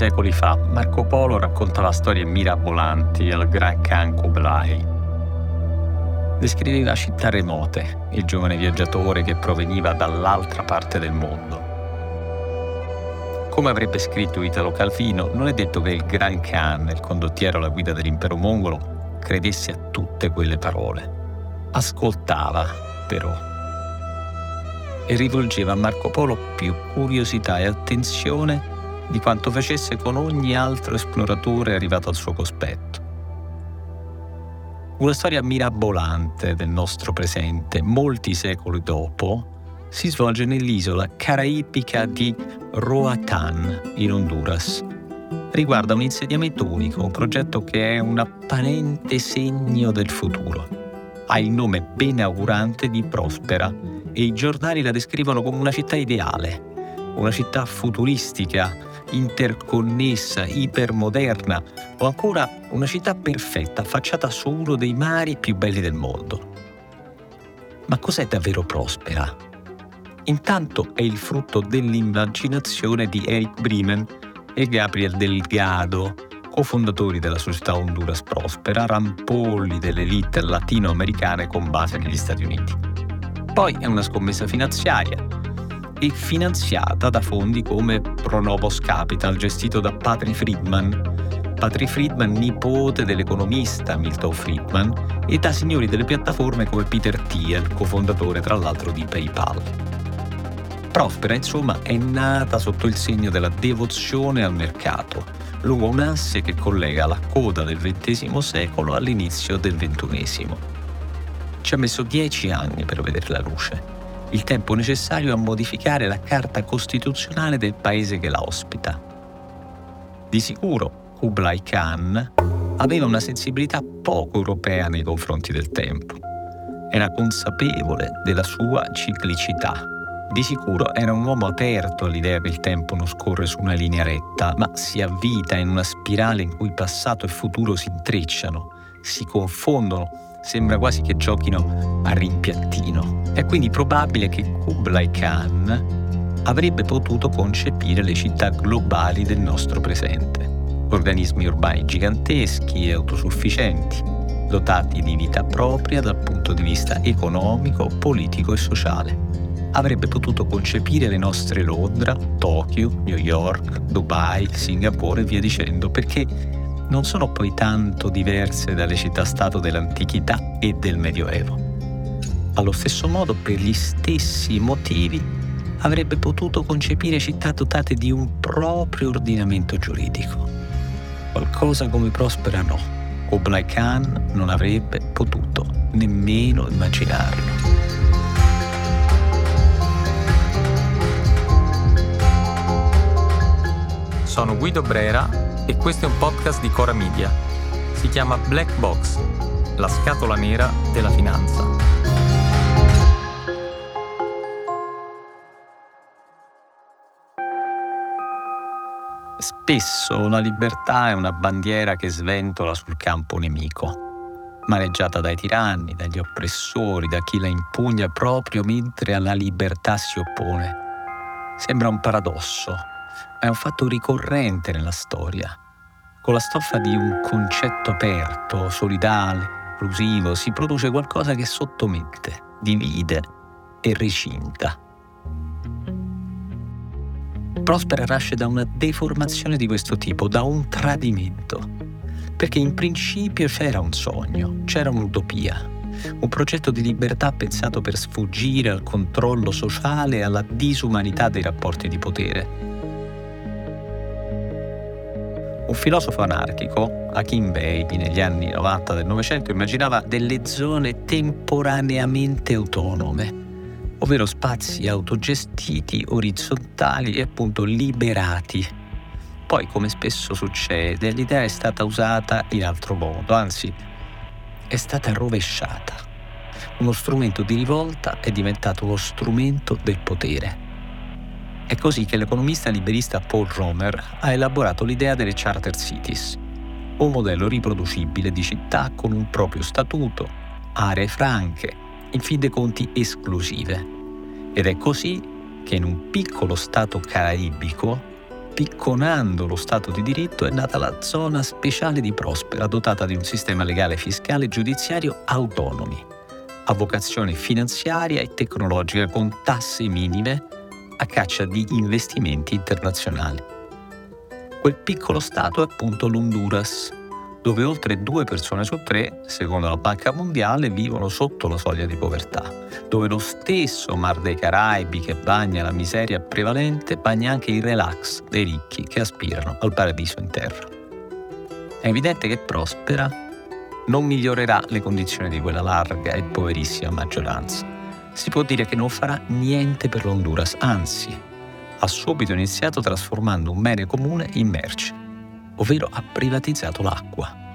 Secoli fa Marco Polo raccontava storie mirabolanti al Gran Khan Kublai. Descriveva città remote, il giovane viaggiatore che proveniva dall'altra parte del mondo. Come avrebbe scritto Italo Calvino, non è detto che il Gran Khan, il condottiero alla guida dell'impero mongolo, credesse a tutte quelle parole. Ascoltava, però, e rivolgeva a Marco Polo più curiosità e attenzione di quanto facesse con ogni altro esploratore arrivato al suo cospetto. Una storia mirabolante del nostro presente, molti secoli dopo, si svolge nell'isola caraibica di Roatan, in Honduras. Riguarda un insediamento unico, un progetto che è un apparente segno del futuro. Ha il nome benaugurante di Prospera e i giornali la descrivono come una città ideale, una città futuristica, interconnessa, ipermoderna o ancora una città perfetta affacciata su uno dei mari più belli del mondo. Ma cos'è davvero prospera? Intanto è il frutto dell'immaginazione di Eric Bremen e Gabriel Delgado, cofondatori della società Honduras Prospera, rampolli dell'elite latinoamericane con base negli Stati Uniti. Poi è una scommessa finanziaria e finanziata da fondi come Pronovos Capital, gestito da Patri Friedman. Patri Friedman, nipote dell'economista Milton Friedman, e da signori delle piattaforme come Peter Thiel, cofondatore tra l'altro di PayPal. Prospera, insomma, è nata sotto il segno della devozione al mercato, lungo un asse che collega la coda del XX secolo all'inizio del XXI. Ci ha messo dieci anni per vedere la luce il tempo necessario a modificare la carta costituzionale del paese che la ospita. Di sicuro Kublai Khan aveva una sensibilità poco europea nei confronti del tempo. Era consapevole della sua ciclicità. Di sicuro era un uomo aperto all'idea che il tempo non scorre su una linea retta, ma si avvita in una spirale in cui passato e futuro si intrecciano, si confondono Sembra quasi che giochino a rimpiattino. È quindi probabile che Kublai Khan avrebbe potuto concepire le città globali del nostro presente. Organismi urbani giganteschi e autosufficienti, dotati di vita propria dal punto di vista economico, politico e sociale. Avrebbe potuto concepire le nostre Londra, Tokyo, New York, Dubai, Singapore e via dicendo, perché non sono poi tanto diverse dalle città-stato dell'antichità e del Medioevo. Allo stesso modo, per gli stessi motivi, avrebbe potuto concepire città dotate di un proprio ordinamento giuridico. Qualcosa come Prospera no. Kublai Khan non avrebbe potuto nemmeno immaginarlo. Sono Guido Brera e questo è un podcast di Cora Media. Si chiama Black Box, la scatola nera della finanza. Spesso la libertà è una bandiera che sventola sul campo nemico, maneggiata dai tiranni, dagli oppressori, da chi la impugna proprio mentre alla libertà si oppone. Sembra un paradosso, è un fatto ricorrente nella storia. Con la stoffa di un concetto aperto, solidale, inclusivo, si produce qualcosa che sottomette, divide e recinta. Prospera nasce da una deformazione di questo tipo, da un tradimento, perché in principio c'era un sogno, c'era un'utopia, un progetto di libertà pensato per sfuggire al controllo sociale e alla disumanità dei rapporti di potere un filosofo anarchico, Hakim Bey, negli anni 90 del Novecento, immaginava delle zone temporaneamente autonome, ovvero spazi autogestiti, orizzontali e appunto liberati. Poi, come spesso succede, l'idea è stata usata in altro modo, anzi è stata rovesciata. Uno strumento di rivolta è diventato lo strumento del potere. È così che l'economista liberista Paul Romer ha elaborato l'idea delle charter cities, un modello riproducibile di città con un proprio statuto, aree franche, in fin dei conti esclusive. Ed è così che in un piccolo stato caraibico picconando lo Stato di diritto, è nata la zona speciale di Prospera, dotata di un sistema legale, fiscale e giudiziario autonomi, a vocazione finanziaria e tecnologica con tasse minime a caccia di investimenti internazionali. Quel piccolo Stato è appunto l'Honduras, dove oltre due persone su tre, secondo la Banca Mondiale, vivono sotto la soglia di povertà, dove lo stesso Mar dei Caraibi che bagna la miseria prevalente bagna anche il relax dei ricchi che aspirano al paradiso in terra. È evidente che Prospera non migliorerà le condizioni di quella larga e poverissima maggioranza. Si può dire che non farà niente per l'Honduras, anzi, ha subito iniziato trasformando un bene comune in merce ovvero ha privatizzato l'acqua.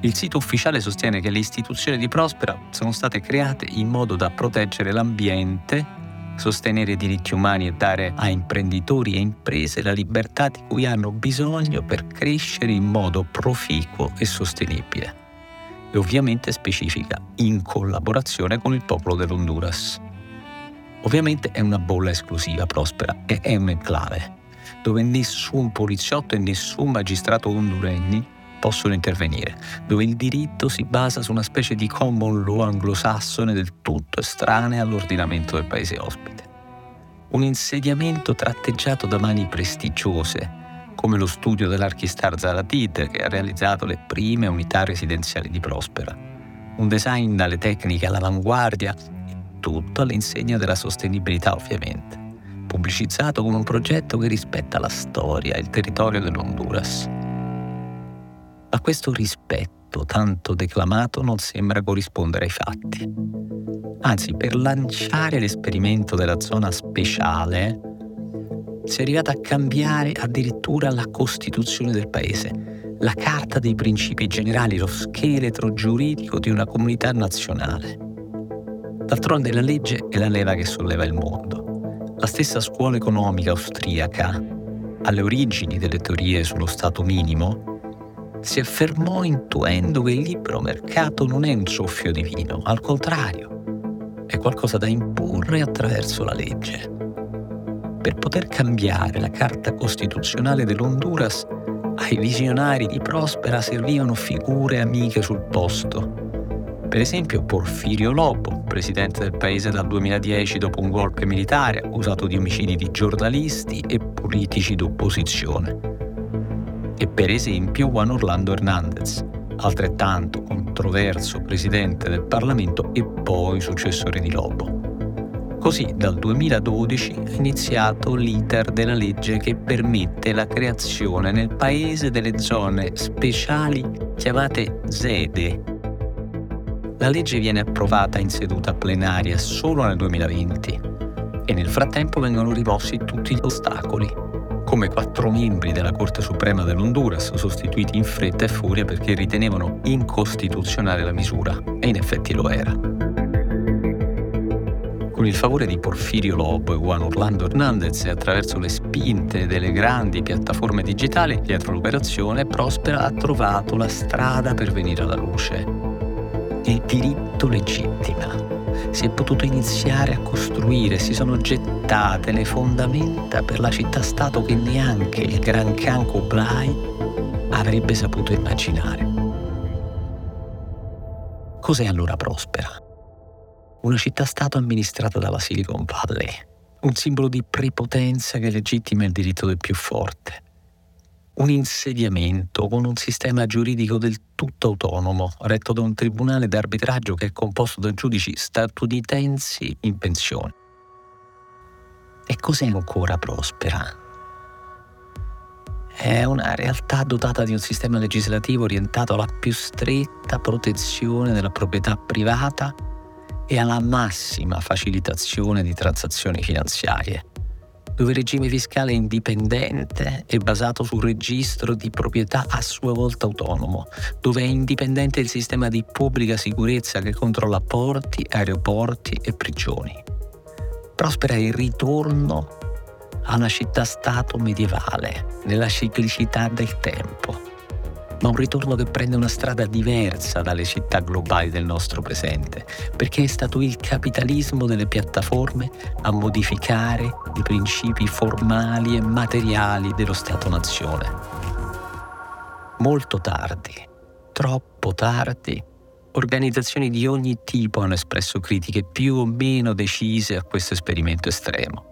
Il sito ufficiale sostiene che le istituzioni di Prospera sono state create in modo da proteggere l'ambiente, sostenere i diritti umani e dare a imprenditori e imprese la libertà di cui hanno bisogno per crescere in modo proficuo e sostenibile. E ovviamente specifica in collaborazione con il popolo dell'Honduras. Ovviamente è una bolla esclusiva Prospera e è un enclave dove nessun poliziotto e nessun magistrato honduregni possono intervenire, dove il diritto si basa su una specie di common law anglosassone del tutto estranea all'ordinamento del paese ospite. Un insediamento tratteggiato da mani prestigiose, come lo studio dell'archistar Zaratid che ha realizzato le prime unità residenziali di Prospera. Un design dalle tecniche all'avanguardia tutto all'insegna della sostenibilità ovviamente pubblicizzato come un progetto che rispetta la storia e il territorio dell'Honduras. Ma questo rispetto tanto declamato non sembra corrispondere ai fatti. Anzi, per lanciare l'esperimento della zona speciale, si è arrivata a cambiare addirittura la Costituzione del Paese, la Carta dei principi generali, lo scheletro giuridico di una comunità nazionale. D'altronde la legge è la leva che solleva il mondo. La stessa scuola economica austriaca, alle origini delle teorie sullo Stato minimo, si affermò intuendo che il libero mercato non è un soffio divino, al contrario, è qualcosa da imporre attraverso la legge. Per poter cambiare la carta costituzionale dell'Honduras, ai visionari di Prospera servivano figure amiche sul posto, per esempio Porfirio Lobo, presidente del paese dal 2010 dopo un golpe militare accusato di omicidi di giornalisti e politici d'opposizione. E per esempio Juan Orlando Hernández, altrettanto controverso presidente del Parlamento e poi successore di Lobo. Così dal 2012 è iniziato l'iter della legge che permette la creazione nel paese delle zone speciali chiamate ZEDE, la legge viene approvata in seduta plenaria solo nel 2020 e nel frattempo vengono rimossi tutti gli ostacoli, come quattro membri della Corte Suprema dell'Honduras sostituiti in fretta e furia perché ritenevano incostituzionale la misura, e in effetti lo era. Con il favore di Porfirio Lobo e Juan Orlando Hernandez e attraverso le spinte delle grandi piattaforme digitali dietro l'operazione, Prospera ha trovato la strada per venire alla luce il diritto legittima. Si è potuto iniziare a costruire, si sono gettate le fondamenta per la città-stato che neanche il Gran Khan Kublai avrebbe saputo immaginare. Cos'è allora Prospera? Una città-stato amministrata dalla Silicon Valley, un simbolo di prepotenza che legittima il diritto del più forte un insediamento con un sistema giuridico del tutto autonomo, retto da un tribunale d'arbitraggio che è composto da giudici statunitensi in pensione. E cos'è ancora prospera? È una realtà dotata di un sistema legislativo orientato alla più stretta protezione della proprietà privata e alla massima facilitazione di transazioni finanziarie dove il regime fiscale è indipendente e basato sul registro di proprietà a sua volta autonomo, dove è indipendente il sistema di pubblica sicurezza che controlla porti, aeroporti e prigioni. Prospera il ritorno a una città-stato medievale, nella ciclicità del tempo. Ma un ritorno che prende una strada diversa dalle città globali del nostro presente, perché è stato il capitalismo delle piattaforme a modificare i principi formali e materiali dello Stato-nazione. Molto tardi, troppo tardi, organizzazioni di ogni tipo hanno espresso critiche più o meno decise a questo esperimento estremo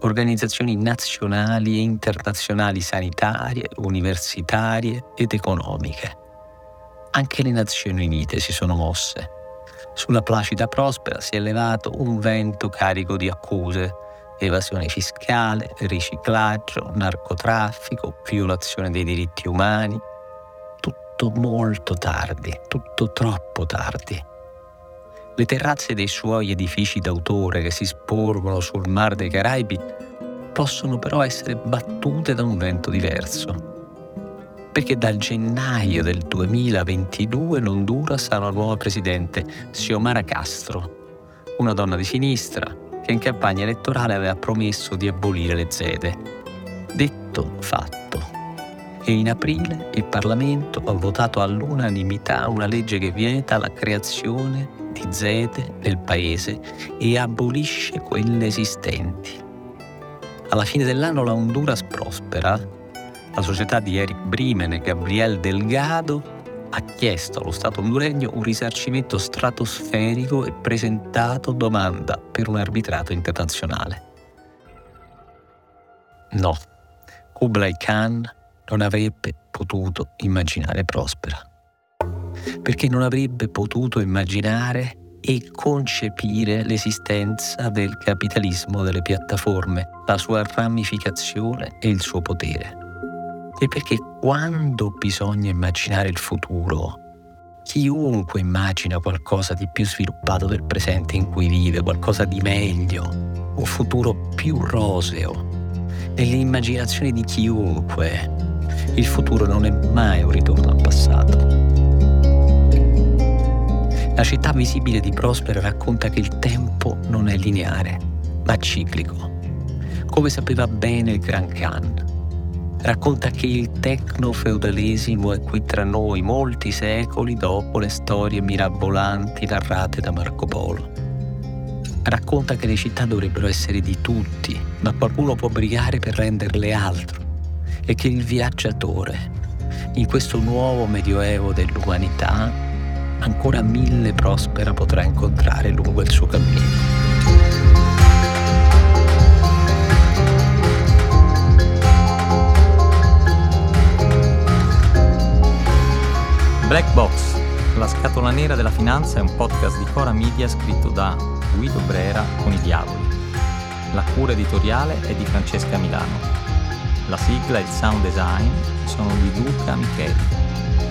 organizzazioni nazionali e internazionali sanitarie, universitarie ed economiche. Anche le Nazioni Unite si sono mosse. Sulla Placida Prospera si è levato un vento carico di accuse, evasione fiscale, riciclaggio, narcotraffico, violazione dei diritti umani. Tutto molto tardi, tutto troppo tardi. Le terrazze dei suoi edifici d'autore che si sporgono sul Mar dei Caraibi possono però essere battute da un vento diverso. Perché dal gennaio del 2022 in Honduras ha una nuova presidente, Xiomara Castro, una donna di sinistra che in campagna elettorale aveva promesso di abolire le zede. Detto fatto. E in aprile il Parlamento ha votato all'unanimità una legge che vieta la creazione di zete nel paese e abolisce quelle esistenti. Alla fine dell'anno la Honduras prospera. La società di Eric Brimen e Gabriel Delgado ha chiesto allo Stato honduregno un risarcimento stratosferico e presentato domanda per un arbitrato internazionale. No, Kublai Khan non avrebbe potuto immaginare Prospera perché non avrebbe potuto immaginare e concepire l'esistenza del capitalismo delle piattaforme, la sua ramificazione e il suo potere. E perché quando bisogna immaginare il futuro, chiunque immagina qualcosa di più sviluppato del presente in cui vive, qualcosa di meglio, un futuro più roseo. Nell'immaginazione di chiunque, il futuro non è mai un ritorno al passato. La città visibile di Prospero racconta che il tempo non è lineare, ma ciclico, come sapeva bene il Gran Khan. Racconta che il tecno-feudalesimo è qui tra noi molti secoli dopo le storie mirabolanti narrate da Marco Polo. Racconta che le città dovrebbero essere di tutti, ma qualcuno può brigare per renderle altro e che il viaggiatore, in questo nuovo medioevo dell'umanità, ancora mille prospera potrà incontrare lungo il suo cammino. Black Box, la scatola nera della finanza è un podcast di Cora Media scritto da Guido Brera con i diavoli. La cura editoriale è di Francesca Milano. La sigla e il sound design sono di Luca Micheli.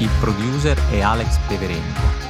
Il producer è Alex Peverenko.